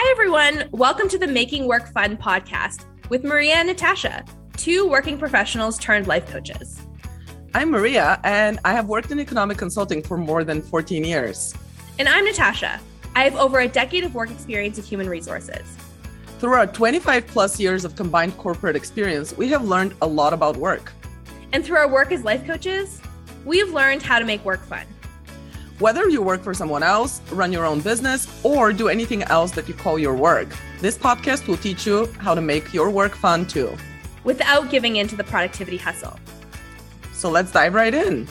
Hi, everyone. Welcome to the Making Work Fun podcast with Maria and Natasha, two working professionals turned life coaches. I'm Maria, and I have worked in economic consulting for more than 14 years. And I'm Natasha. I have over a decade of work experience in human resources. Through our 25 plus years of combined corporate experience, we have learned a lot about work. And through our work as life coaches, we have learned how to make work fun. Whether you work for someone else, run your own business, or do anything else that you call your work, this podcast will teach you how to make your work fun too. Without giving in to the productivity hustle. So let's dive right in.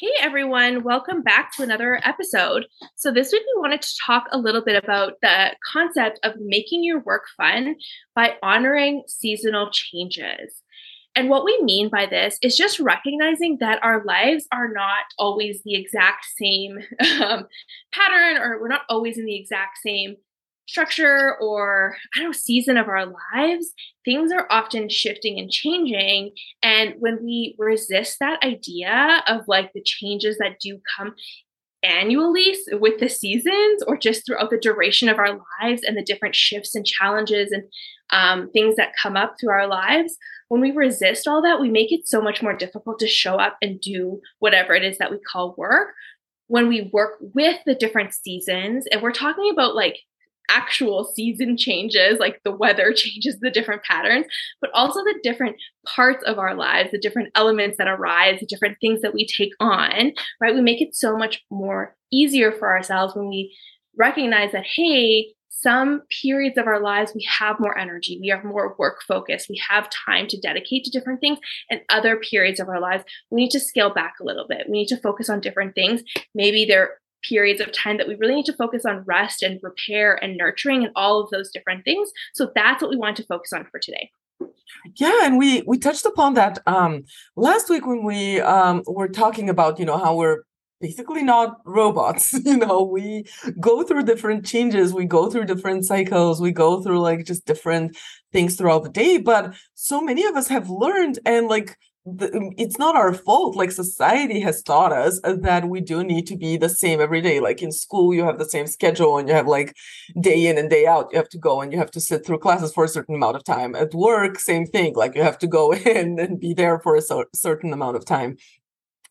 Hey everyone, welcome back to another episode. So, this week we wanted to talk a little bit about the concept of making your work fun by honoring seasonal changes. And what we mean by this is just recognizing that our lives are not always the exact same um, pattern, or we're not always in the exact same structure or I don't know season of our lives, things are often shifting and changing. And when we resist that idea of like the changes that do come annually with the seasons or just throughout the duration of our lives and the different shifts and challenges and um, things that come up through our lives, when we resist all that, we make it so much more difficult to show up and do whatever it is that we call work. When we work with the different seasons, and we're talking about like actual season changes, like the weather changes the different patterns, but also the different parts of our lives, the different elements that arise, the different things that we take on, right? We make it so much more easier for ourselves when we recognize that, hey, some periods of our lives we have more energy we are more work focused we have time to dedicate to different things and other periods of our lives we need to scale back a little bit we need to focus on different things maybe they're periods of time that we really need to focus on rest and repair and nurturing and all of those different things. So that's what we want to focus on for today. Yeah, and we we touched upon that um last week when we um were talking about, you know, how we're basically not robots you know we go through different changes we go through different cycles we go through like just different things throughout the day but so many of us have learned and like it's not our fault like society has taught us uh, that we do need to be the same every day. Like in school you have the same schedule and you have like day in and day out you have to go and you have to sit through classes for a certain amount of time. At work same thing like you have to go in and be there for a so- certain amount of time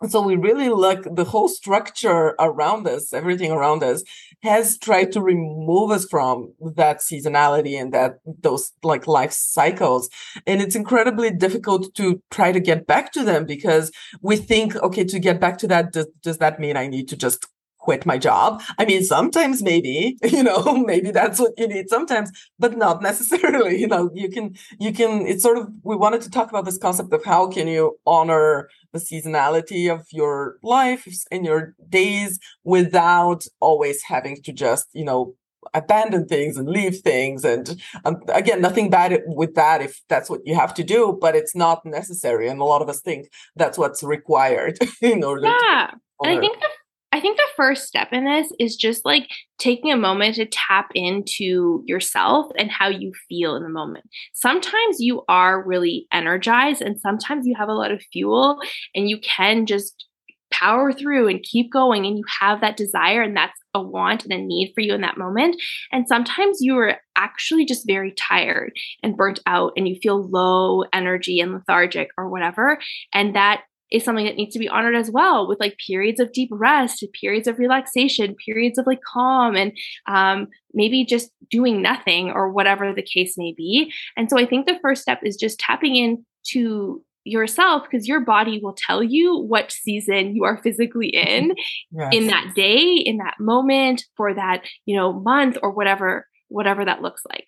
so we really look the whole structure around us everything around us has tried to remove us from that seasonality and that those like life cycles. And it's incredibly difficult to try to get back to them because we think okay to get back to that does, does that mean i need to just quit my job. I mean, sometimes maybe, you know, maybe that's what you need sometimes, but not necessarily. You know, you can, you can, it's sort of, we wanted to talk about this concept of how can you honor the seasonality of your life and your days without always having to just, you know, abandon things and leave things and um, again nothing bad with that if that's what you have to do but it's not necessary and a lot of us think that's what's required in order yeah and i think the I think the first step in this is just like taking a moment to tap into yourself and how you feel in the moment. Sometimes you are really energized, and sometimes you have a lot of fuel, and you can just power through and keep going, and you have that desire, and that's a want and a need for you in that moment. And sometimes you are actually just very tired and burnt out, and you feel low energy and lethargic or whatever. And that is something that needs to be honored as well with like periods of deep rest periods of relaxation periods of like calm and um, maybe just doing nothing or whatever the case may be. And so i think the first step is just tapping into yourself because your body will tell you what season you are physically in yes. in that day in that moment for that you know month or whatever whatever that looks like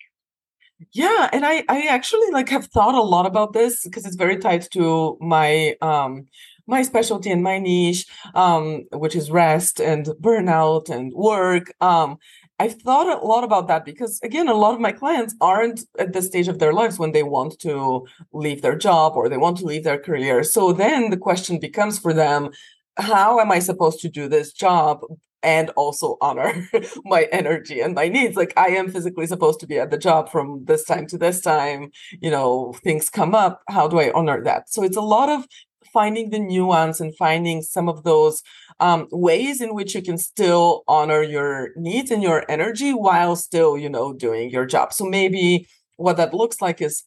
yeah and i i actually like have thought a lot about this because it's very tied to my um my specialty and my niche um which is rest and burnout and work um I've thought a lot about that because, again, a lot of my clients aren't at the stage of their lives when they want to leave their job or they want to leave their career. So then the question becomes for them how am I supposed to do this job and also honor my energy and my needs. Like I am physically supposed to be at the job from this time to this time. You know, things come up. How do I honor that? So it's a lot of finding the nuance and finding some of those um, ways in which you can still honor your needs and your energy while still, you know, doing your job. So maybe what that looks like is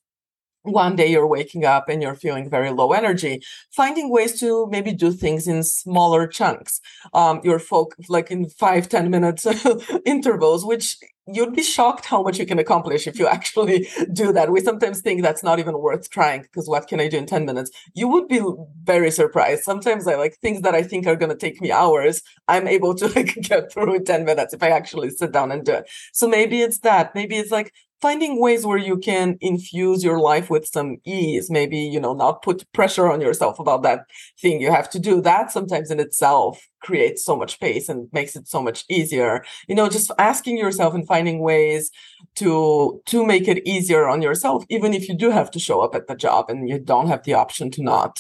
one day you're waking up and you're feeling very low energy finding ways to maybe do things in smaller chunks. Um your folk like in five ten minutes intervals which you'd be shocked how much you can accomplish if you actually do that. We sometimes think that's not even worth trying because what can i do in 10 minutes? You would be very surprised. Sometimes i like things that i think are going to take me hours i'm able to like get through in 10 minutes if i actually sit down and do it. So maybe it's that. Maybe it's like finding ways where you can infuse your life with some ease maybe you know not put pressure on yourself about that thing. You have to do that sometimes in itself creates so much space and makes it so much easier. You know just asking yourself and finding ways to to make it easier on yourself even if you do have to show up at the job and you don't have the option to not.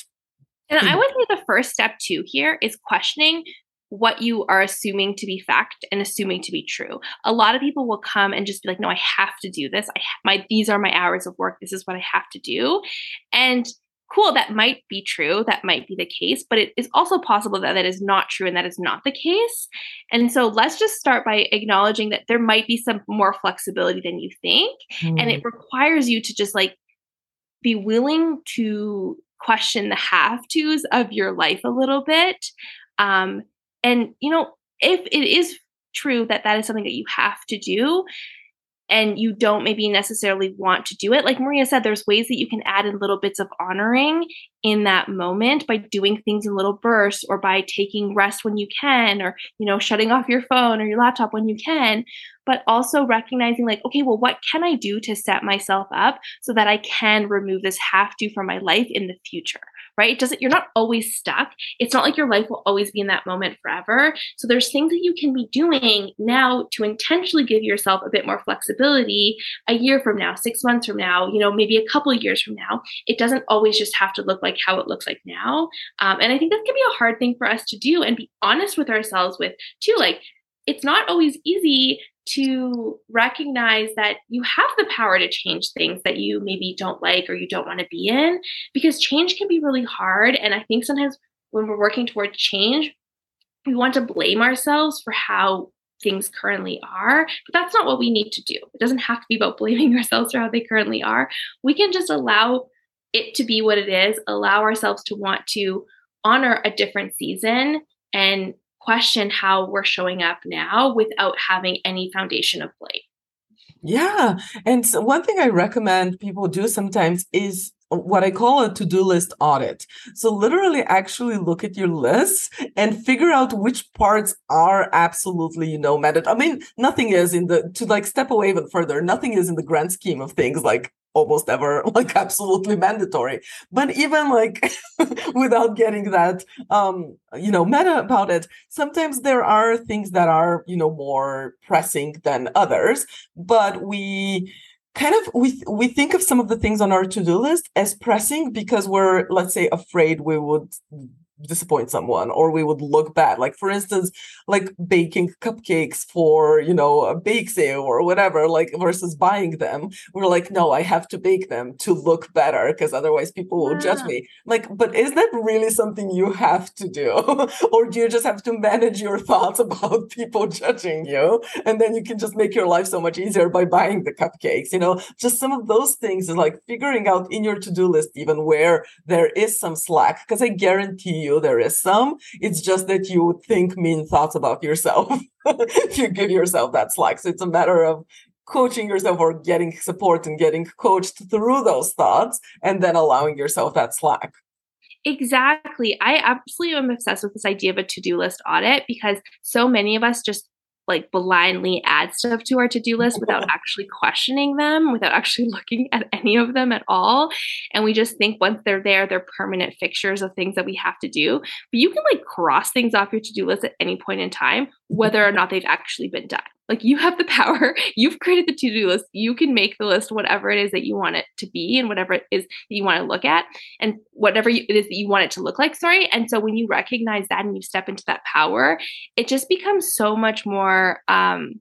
And i hmm. would say the first step too here is questioning what you are assuming to be fact and assuming to be true. A lot of people will come and just be like, "No, I have to do this. I my these are my hours of work. This is what I have to do." And cool, that might be true. That might be the case, but it is also possible that that is not true and that is not the case. And so let's just start by acknowledging that there might be some more flexibility than you think, mm. and it requires you to just like be willing to question the have tos of your life a little bit um, and, you know, if it is true that that is something that you have to do, and you don't maybe necessarily want to do it like maria said there's ways that you can add in little bits of honoring in that moment by doing things in little bursts or by taking rest when you can or you know shutting off your phone or your laptop when you can but also recognizing like okay well what can i do to set myself up so that i can remove this have to from my life in the future right? It doesn't, you're not always stuck. It's not like your life will always be in that moment forever. So there's things that you can be doing now to intentionally give yourself a bit more flexibility a year from now, six months from now, you know, maybe a couple years from now. It doesn't always just have to look like how it looks like now. Um, and I think that can be a hard thing for us to do and be honest with ourselves with too. Like, it's not always easy to recognize that you have the power to change things that you maybe don't like or you don't want to be in because change can be really hard and i think sometimes when we're working towards change we want to blame ourselves for how things currently are but that's not what we need to do. It doesn't have to be about blaming ourselves for how they currently are. We can just allow it to be what it is allow ourselves to want to honor a different season and question how we're showing up now without having any foundation of blame. Yeah. And so one thing I recommend people do sometimes is uh, what I call a to-do list audit. So literally actually look at your list and figure out which parts are absolutely, you know, mandatory. I mean, nothing is in the to like step away even further, nothing is in the grand scheme of things like almost ever like absolutely mandatory. But even like without getting that um you know meta about it sometimes there are things that are you know more pressing than others. But we kind of we we think of some of the things on our to-do list as pressing because we're let's say afraid we would disappoint someone or we would look bad. Like for instance like baking cupcakes for you know a bake sale or whatever like versus buying them. We're like no i have to bake them to look better because otherwise people will yeah. judge ah. me. Like but is that really something you have to do? Or do you just have to manage your thoughts about people judging you? And then you can just make your life so much easier by buying the cupcakes you know? Just some of those things is like figuring out in your to-do list even where there is some slack because i guarantee you there is some. It's just that you think mean thoughts about yourself if you give yourself that slack. So it's a matter of coaching yourself or getting support and getting coached through those thoughts and then allowing yourself that slack. Exactly. I absolutely am obsessed with this idea of a to do list audit because so many of us just like blindly add stuff to our to-do list without actually questioning them, without actually looking at any of them at all. And we just think once they're there, they're permanent fixtures of things that we have to do. But you can like cross things off your to-do list at any point in time, whether or not they've actually been done. Like you have the power. You've created the to-do list. You can make the list whatever it is that you want it to be and whatever it is that you want to look at and whatever it is that you want it to look like, sorry. And so when you recognize that and you step into that power, it just becomes so much more um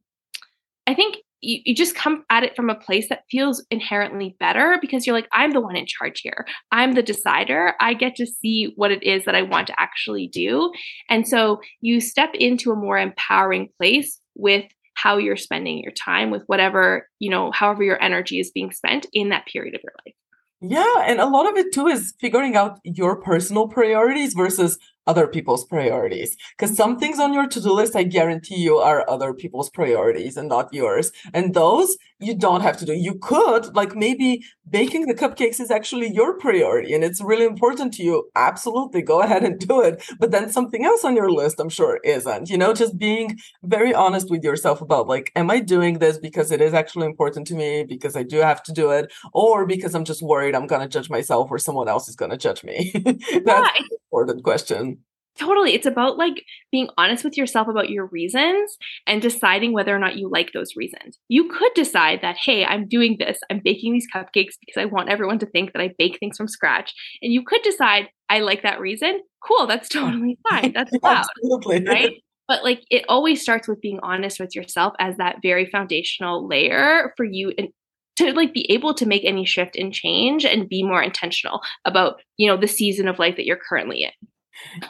I think you, you just come at it from a place that feels inherently better because you're like, I'm the one in charge here. I'm the decider. I get to see what it is that I want to actually do. And so you step into a more empowering place with how you're spending your time with whatever, you know, however your energy is being spent in that period of your life. Yeah, and a lot of it too is figuring out your personal priorities versus other people's priorities. Because some things on your to do list, I guarantee you, are other people's priorities and not yours. And those you don't have to do. You could, like maybe baking the cupcakes is actually your priority and it's really important to you. Absolutely, go ahead and do it. But then something else on your list, I'm sure, isn't. You know, just being very honest with yourself about, like, am I doing this because it is actually important to me, because I do have to do it, or because I'm just worried I'm going to judge myself or someone else is going to judge me? Yeah, important question. Totally. It's about like being honest with yourself about your reasons and deciding whether or not you like those reasons. You could decide that, hey, I'm doing this. I'm baking these cupcakes because I want everyone to think that I bake things from scratch. And you could decide, I like that reason. Cool. That's totally fine. That's loud. Absolutely. Right. But like it always starts with being honest with yourself as that very foundational layer for you and to like be able to make any shift and change and be more intentional about you know the season of life that you're currently in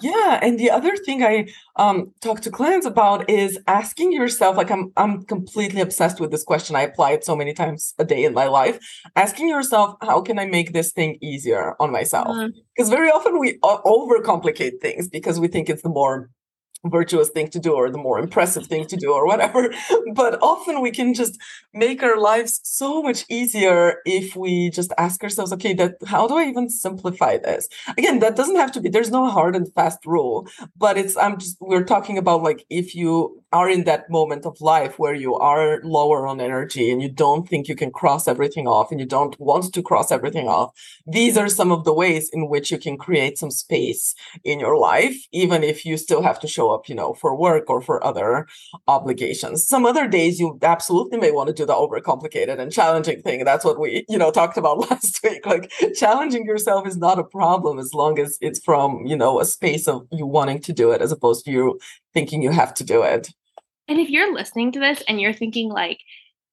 yeah, and the other thing I um talk to clients about is asking yourself like I'm I'm completely obsessed with this question. I apply it so many times a day in my life. Asking yourself, how can I make this thing easier on myself? Because uh-huh. very often we overcomplicate things because we think it's the more virtuous thing to do or the more impressive thing to do or whatever. But often we can just make our lives so much easier if we just ask ourselves okay that how do i even simplify this? Again that doesn't have to be there's no hard and fast rule but it's i'm just we're talking about like if you are in that moment of life where you are lower on energy and you don't think you can cross everything off and you don't want to cross everything off these are some of the ways in which you can create some space in your life even if you still have to show up you know for work or for other obligations. Some other days you absolutely may want to do the overcomplicated and challenging thing. That's what we you know talked about last week. Like challenging yourself is not a problem as long as it's from you know a space of you wanting to do it as opposed to you thinking you have to do it and if you're listening to this and you're thinking like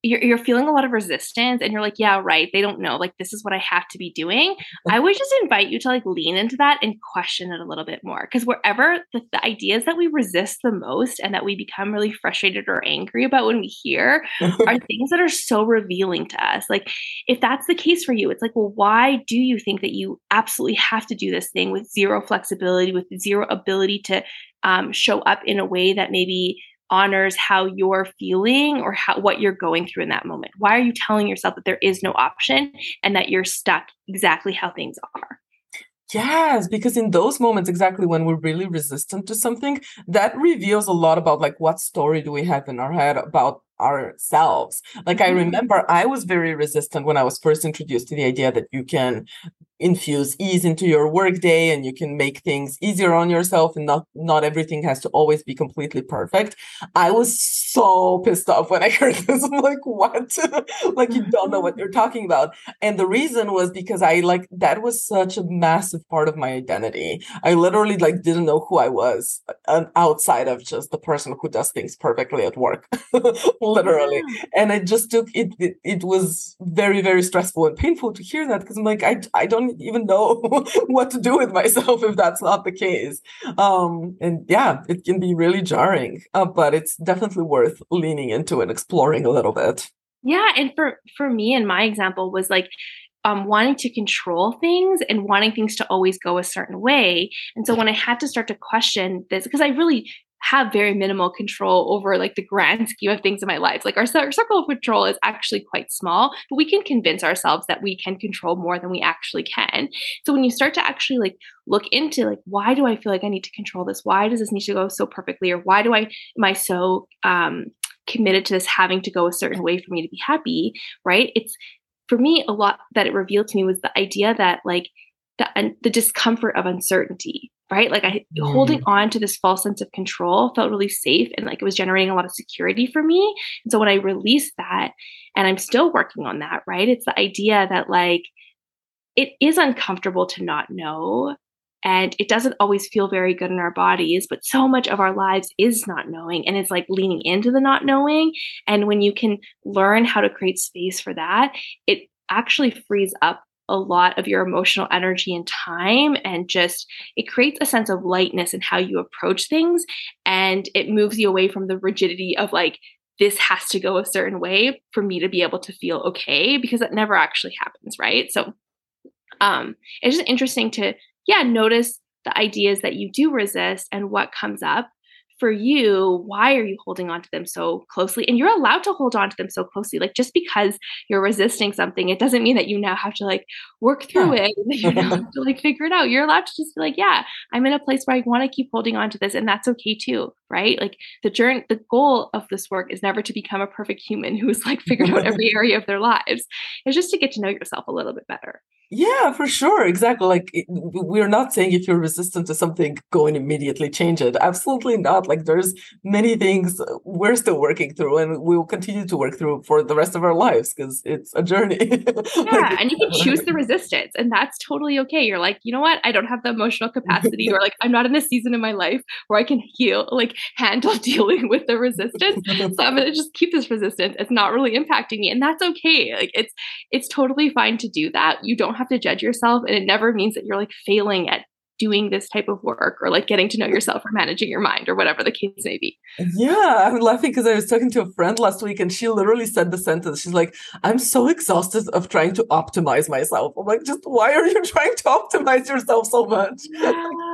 you're, you're feeling a lot of resistance and you're like yeah right they don't know like this is what i have to be doing i would just invite you to like lean into that and question it a little bit more because wherever the, the, ideas that we resist the most and that we become really frustrated or angry about when we hear are things that are so revealing to us like if that's the case for you it's like well why do you think that you absolutely have to do this thing with zero flexibility with zero ability to um, show up in a way that maybe honors how you're feeling or how what you're going through in that moment. Why are you telling yourself that there is no option and that you're stuck exactly how things are? Yes, because in those moments, exactly when we're really resistant to something, that reveals a lot about like what story do we have in our head about ourselves. Like I mm-hmm. remember I was very resistant when I was first introduced to the idea that you can infuse ease into your workday and you can make things easier on yourself and not not everything has to always be completely perfect. I was so pissed off when i heard this. I'm like what? Like you don't know what you're talking about. And the reason was because i like that was such a massive part of my identity. I literally like didn't know who i was uh, outside of just the person who does things perfectly at work literally. And it just took it, it it was very very stressful and painful to hear that because i'm like i i even know what to do with myself if that's not the case. Um, and yeah, it can be really jarring, uh, but it's definitely worth leaning into and exploring a little bit. Yeah, and for for me, and my example was like um, wanting to control things and wanting things to always go a certain way. And so when I had to start to question this, because I really have very minimal control over like the grand scheme of things in my life. Like our, our, circle of control is actually quite small, but we can convince ourselves that we can control more than we actually can. So when you start to actually like look into like why do I feel like I need to control this? Why does this need to go so perfectly? Or why do I am I so um committed to this having to go a certain way for me to be happy, right? It's for me a lot that it revealed to me was the idea that like the, the discomfort of uncertainty right? Like i mm. holding on to this false sense of control felt really safe and like it was generating a lot of security for me. And so when i released that and i'm still working on that right? It's the idea that like it is uncomfortable to not know and it doesn't always feel very good in our bodies but so much of our lives is not knowing and it's like leaning into the not knowing. And when you can learn how to create space for that it actually frees up a lot of your emotional energy and time and just it creates a sense of lightness in how you approach things and it moves you away from the rigidity of like this has to go a certain way for me to be able to feel okay because that never actually happens right? So um it's just interesting to yeah notice the ideas that you do resist and what comes up for you, why are you holding on to them so closely? And you're allowed to hold on to them so closely. Like just because you're resisting something, it doesn't mean that you now have to like work through yeah. it. You have to like figure it out. You're allowed to just be like, yeah, I'm in a place where I want to keep holding on to this, and that's okay too, right? Like the journey, the goal of this work is never to become a perfect human who's like figured out every area of their lives. It's just to get to know yourself a little bit better. Yeah, for sure. Exactly. Like we're not saying if you're resistant to something, go and immediately change it. Absolutely not. Like there's many things uh, we're still working through and we will continue to work through for the rest of our lives because it's a journey. yeah. like, and you can choose the resistance and that's totally okay. You're like, you know what? I don't have the emotional capacity or like I'm not in this season in my life where I can heal, like handle dealing with the resistance. so I'm gonna just keep this resistance. It's not really impacting me. And that's okay. Like it's it's totally fine to do that. You don't have to judge yourself and it never means that you're like failing at doing this type of work or like getting to know yourself or managing your mind or whatever the case may be. Yeah, I'm laughing because I was talking to a friend last week and she literally said the sentence. She's like, I'm so exhausted of trying to optimize myself. I'm like, just why are you trying to optimize yourself so much? Yeah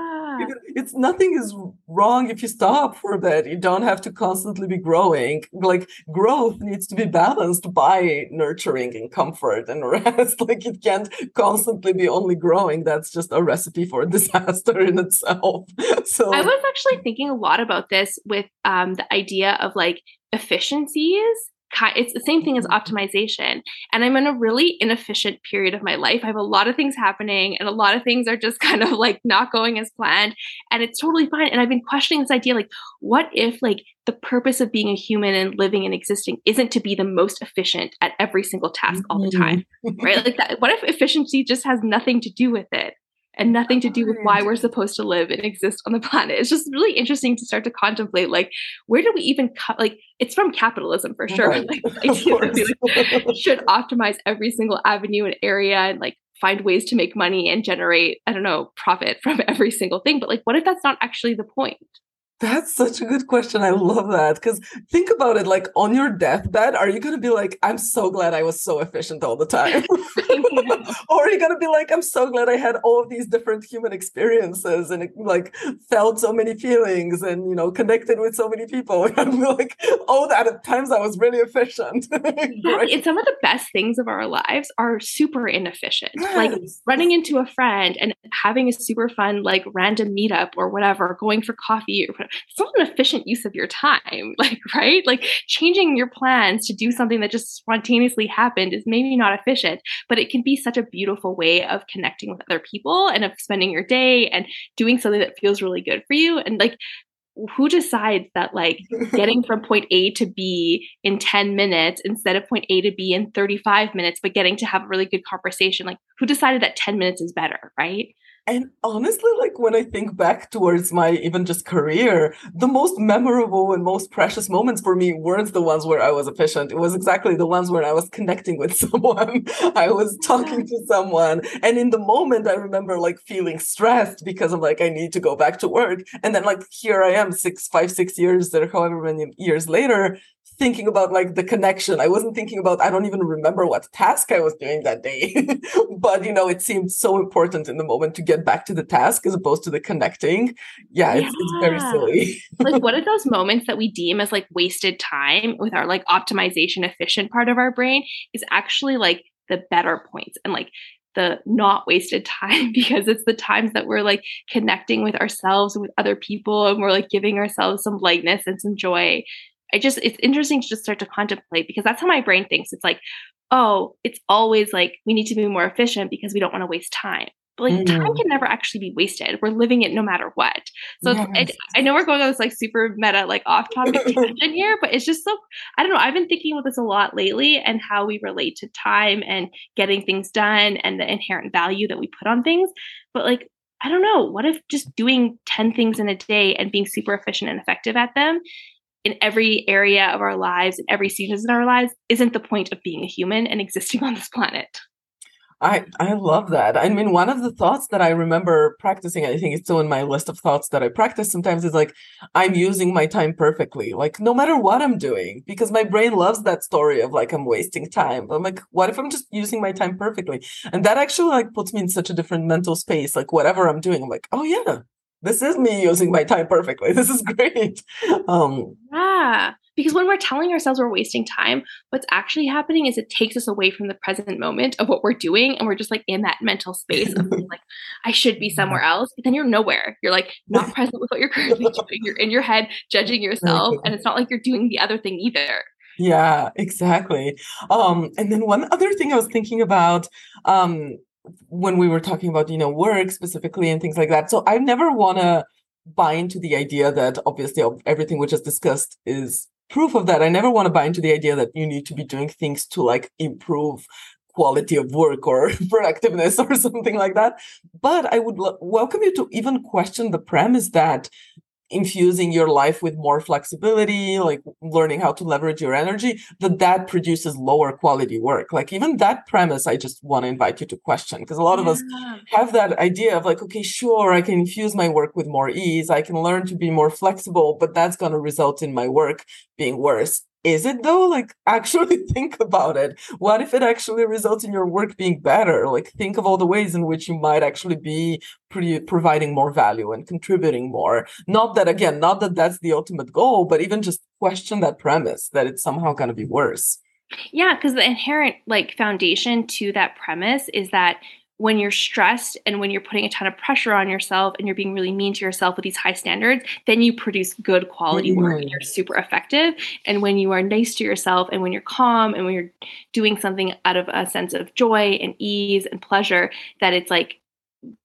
it's nothing is wrong if you stop for a bit. You don't have to constantly be growing. Like growth needs to be balanced by nurturing and comfort and rest. like it can't constantly be only growing. That's just a recipe for disaster in itself. So I was actually thinking a lot about this with um, the idea of like efficiencies it's the same thing as mm-hmm. optimization. And I'm in a really inefficient period of my life. I have a lot of things happening and a lot of things are just kind of like not going as planned. And it's totally fine. And I've been questioning this idea like, what if like the purpose of being a human and living and existing isn't to be the most efficient at every single task all the time? Mm-hmm. right? Like that. What if efficiency just has nothing to do with it? And nothing to do with why we're supposed to live and exist on the planet. It's just really interesting to start to contemplate like where do we even cut like it's from capitalism for sure. Right. Like, like, should optimize every single avenue and area and like find ways to make money and generate, I don't know, profit from every single thing. But like what if that's not actually the point? That's such a good question. I love that. Because think about it like on your deathbed, are you going to be like, I'm so glad I was so efficient all the time? or are you going to be like, I'm so glad I had all of these different human experiences and like felt so many feelings and, you know, connected with so many people? And like, oh, that at times I was really efficient. and some of the best things of our lives are super inefficient. Yes. Like running into a friend and having a super fun, like random meetup or whatever, going for coffee or it's not an efficient use of your time like right like changing your plans to do something that just spontaneously happened is maybe not efficient but it can be such a beautiful way of connecting with other people and of spending your day and doing something that feels really good for you and like who decides that like getting from point A to B in 10 minutes instead of point A to B in 35 minutes, but getting to have a really good conversation? Like, who decided that 10 minutes is better, right? And honestly, like when I think back towards my even just career, the most memorable and most precious moments for me weren't the ones where I was efficient. It was exactly the ones where I was connecting with someone. I was talking to someone. And in the moment, I remember like feeling stressed because I'm like, I need to go back to work. And then like here I am, six, five, six years or however many years later, thinking about like the connection. I wasn't thinking about, I don't even remember what task I was doing that day. but, you know, it seemed so important in the moment to get back to the task as opposed to the connecting. Yeah, yeah. It's, it's very silly. like, what are those moments that we deem as like wasted time with our like optimization efficient part of our brain is actually like the better points and like the not wasted time because it's the times that we're like connecting with ourselves with other people and we're like giving ourselves some lightness and some joy I just it's interesting to just start to contemplate because that's how my brain thinks. It's like, oh, it's always like we need to be more efficient because we don't want to waste time. But like mm. time can never actually be wasted. We're living it no matter what. So yes. it, I know we're going on this like super meta, like off topic tangent here, but it's just so I don't know. I've been thinking about this a lot lately and how we relate to time and getting things done and the inherent value that we put on things. But like I don't know, what if just doing 10 things in a day and being super efficient and effective at them in every area of our lives, in every season in our lives, isn't the point of being a human and existing on this planet? I I love that. I mean, one of the thoughts that I remember practicing, I think it's still in my list of thoughts that I practice sometimes is like I'm using my time perfectly. Like no matter what I'm doing, because my brain loves that story of like I'm wasting time. I'm like, what if I'm just using my time perfectly? And that actually like puts me in such a different mental space. Like whatever I'm doing, I'm like, oh yeah, this is me using my time perfectly. This is great. Um Yeah because when we're telling ourselves we're wasting time what's actually happening is it takes us away from the present moment of what we're doing and we're just like in that mental space of like i should be somewhere else but then you're nowhere you're like not present with what you're currently doing you're in your head judging yourself and it's not like you're doing the other thing either yeah exactly um and then one other thing i was thinking about um when we were talking about you know work specifically and things like that. So i never want to buy into the idea that obviously everything we just discussed is proof of that. I never want to buy into the idea that you need to be doing things to like improve quality of work or productiveness or something like that. But i would l- welcome you to even question the premise that infusing your life with more flexibility like learning how to leverage your energy that that produces lower quality work like even that premise i just want to invite you to question because a lot yeah. of us have that idea of like okay sure i can infuse my work with more ease i can learn to be more flexible but that's going to result in my work being worse is it though? Like actually think about it. What if it actually results in your work being better? Like think of all the ways in which you might actually be pre- providing more value and contributing more. Not that again not that that's the ultimate goal but even just question that premise that it's somehow going to be worse. Yeah because the inherent like foundation to that premise is that when you're stressed and when you're putting a ton of pressure on yourself and you're being really mean to yourself with these high standards, then you produce good quality mm-hmm. work and you're super effective. And when you are nice to yourself and when you're calm and when you're doing something out of a sense of joy and ease and pleasure, that it's like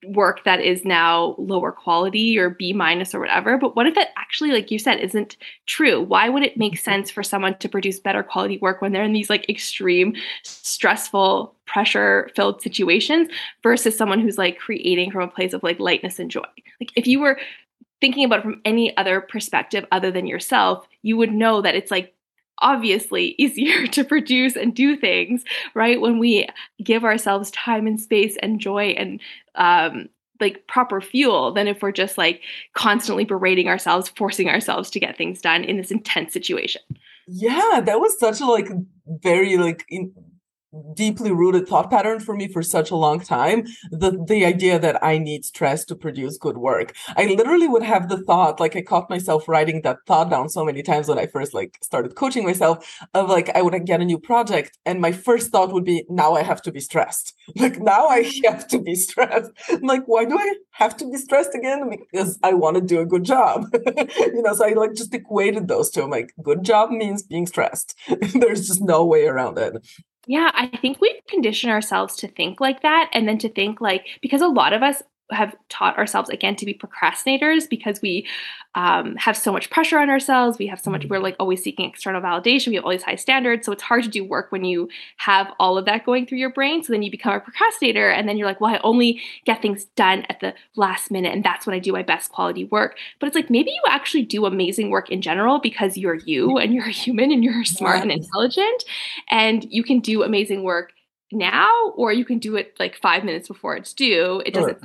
work that is now lower quality or B minus or whatever. But what if that actually, like you said, isn't true? Why would it make mm-hmm. sense for someone to produce better quality work when they're in these like extreme, stressful, pressure filled situations versus someone who's like creating from a place of like lightness and joy? Like if you were thinking about it from any other perspective other than yourself, you would know that it's like obviously easier to produce and do things, right? When we give ourselves time and space and joy and um, like proper fuel than if we're just like constantly berating ourselves, forcing ourselves to get things done in this intense situation. Yeah, that was such a like very like in, deeply rooted thought pattern for me for such a long time the the idea that i need stress to produce good work. I literally would have the thought like i caught myself writing that thought down so many times when i first like started coaching myself of like i would get a new project and my first thought would be now i have to be stressed. Like now i have to be stressed. I'm like why do i have to be stressed again? Because i want to do a good job. You know so i like just equated those two. I'm like good job means being stressed. There's just no way around it yeah, I think we condition ourselves to think like that and then to think like because a lot of us have taught ourselves again to be procrastinators because we um, have so much pressure on ourselves. We have so much, mm-hmm. we're like always seeking external validation. We have all these high standards. So it's hard to do work when you have all of that going through your brain. So then you become a procrastinator and then you're like, well, I only get things done at the last minute. And that's when I do my best quality work. But it's like maybe you actually do amazing work in general because you're you and you're a human and you're smart and intelligent and you can do amazing work now or you can do it like five minutes before it's due. It doesn't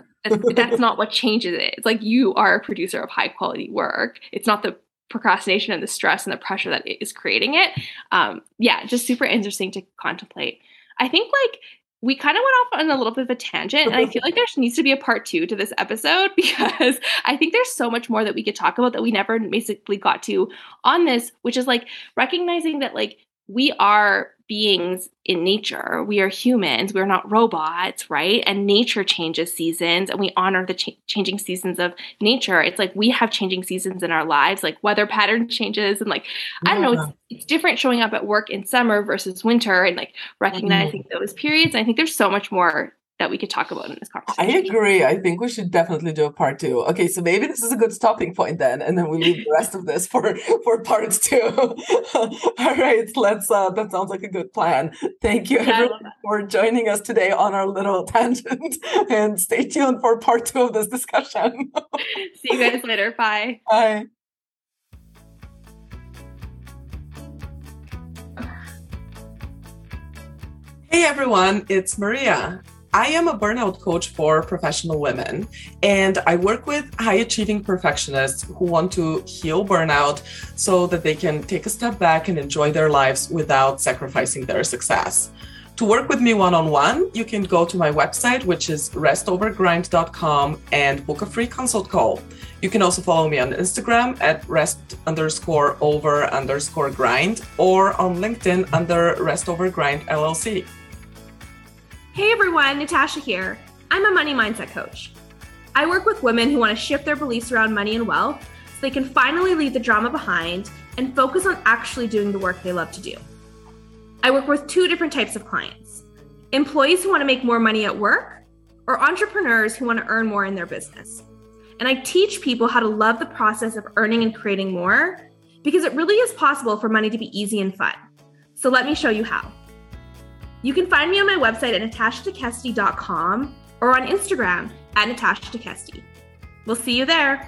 that's not what changes it. It's like you are a producer of high quality work. It's not the procrastination and the stress and the pressure that is creating it. Um, yeah, just super interesting to contemplate. I think like we kind of went off on a little bit of a tangent, and I feel like there needs to be a part two to this episode because I think there's so much more that we could talk about that we never basically got to on this, which is like recognizing that like we are beings in nature. We are humans. We're not robots, right? And nature changes seasons and we honor the ch- changing seasons of nature. It's like we have changing seasons in our lives, like weather pattern changes. And like, yeah. I don't know, it's, it's, different showing up at work in summer versus winter and like recognizing mm-hmm. those periods. And I think there's so much more that we could talk about in this conversation. I agree. I think we should definitely do a part two. Okay, so maybe this is a good stopping point then, and then we leave the rest of this for for part two. All right, let's. uh That sounds like a good plan. Thank you yeah, everyone for joining us today on our little tangent, and stay tuned for part two of this discussion. See you guys later. Bye. Bye. Hey everyone, it's Maria. I am a burnout coach for professional women, and I work with high achieving perfectionists who want to heal burnout so that they can take a step back and enjoy their lives without sacrificing their success. To work with me one on one, you can go to my website, which is restovergrind.com, and book a free consult call. You can also follow me on Instagram at rest underscore over underscore grind or on LinkedIn under Rest Over Grind LLC. Hey everyone, Natasha here. I'm a money mindset coach. I work with women who want to shift their beliefs around money and wealth so they can finally leave the drama behind and focus on actually doing the work they love to do. I work with two different types of clients employees who want to make more money at work, or entrepreneurs who want to earn more in their business. And I teach people how to love the process of earning and creating more because it really is possible for money to be easy and fun. So let me show you how. You can find me on my website at natashatekeste.com or on Instagram at Natasha We'll see you there.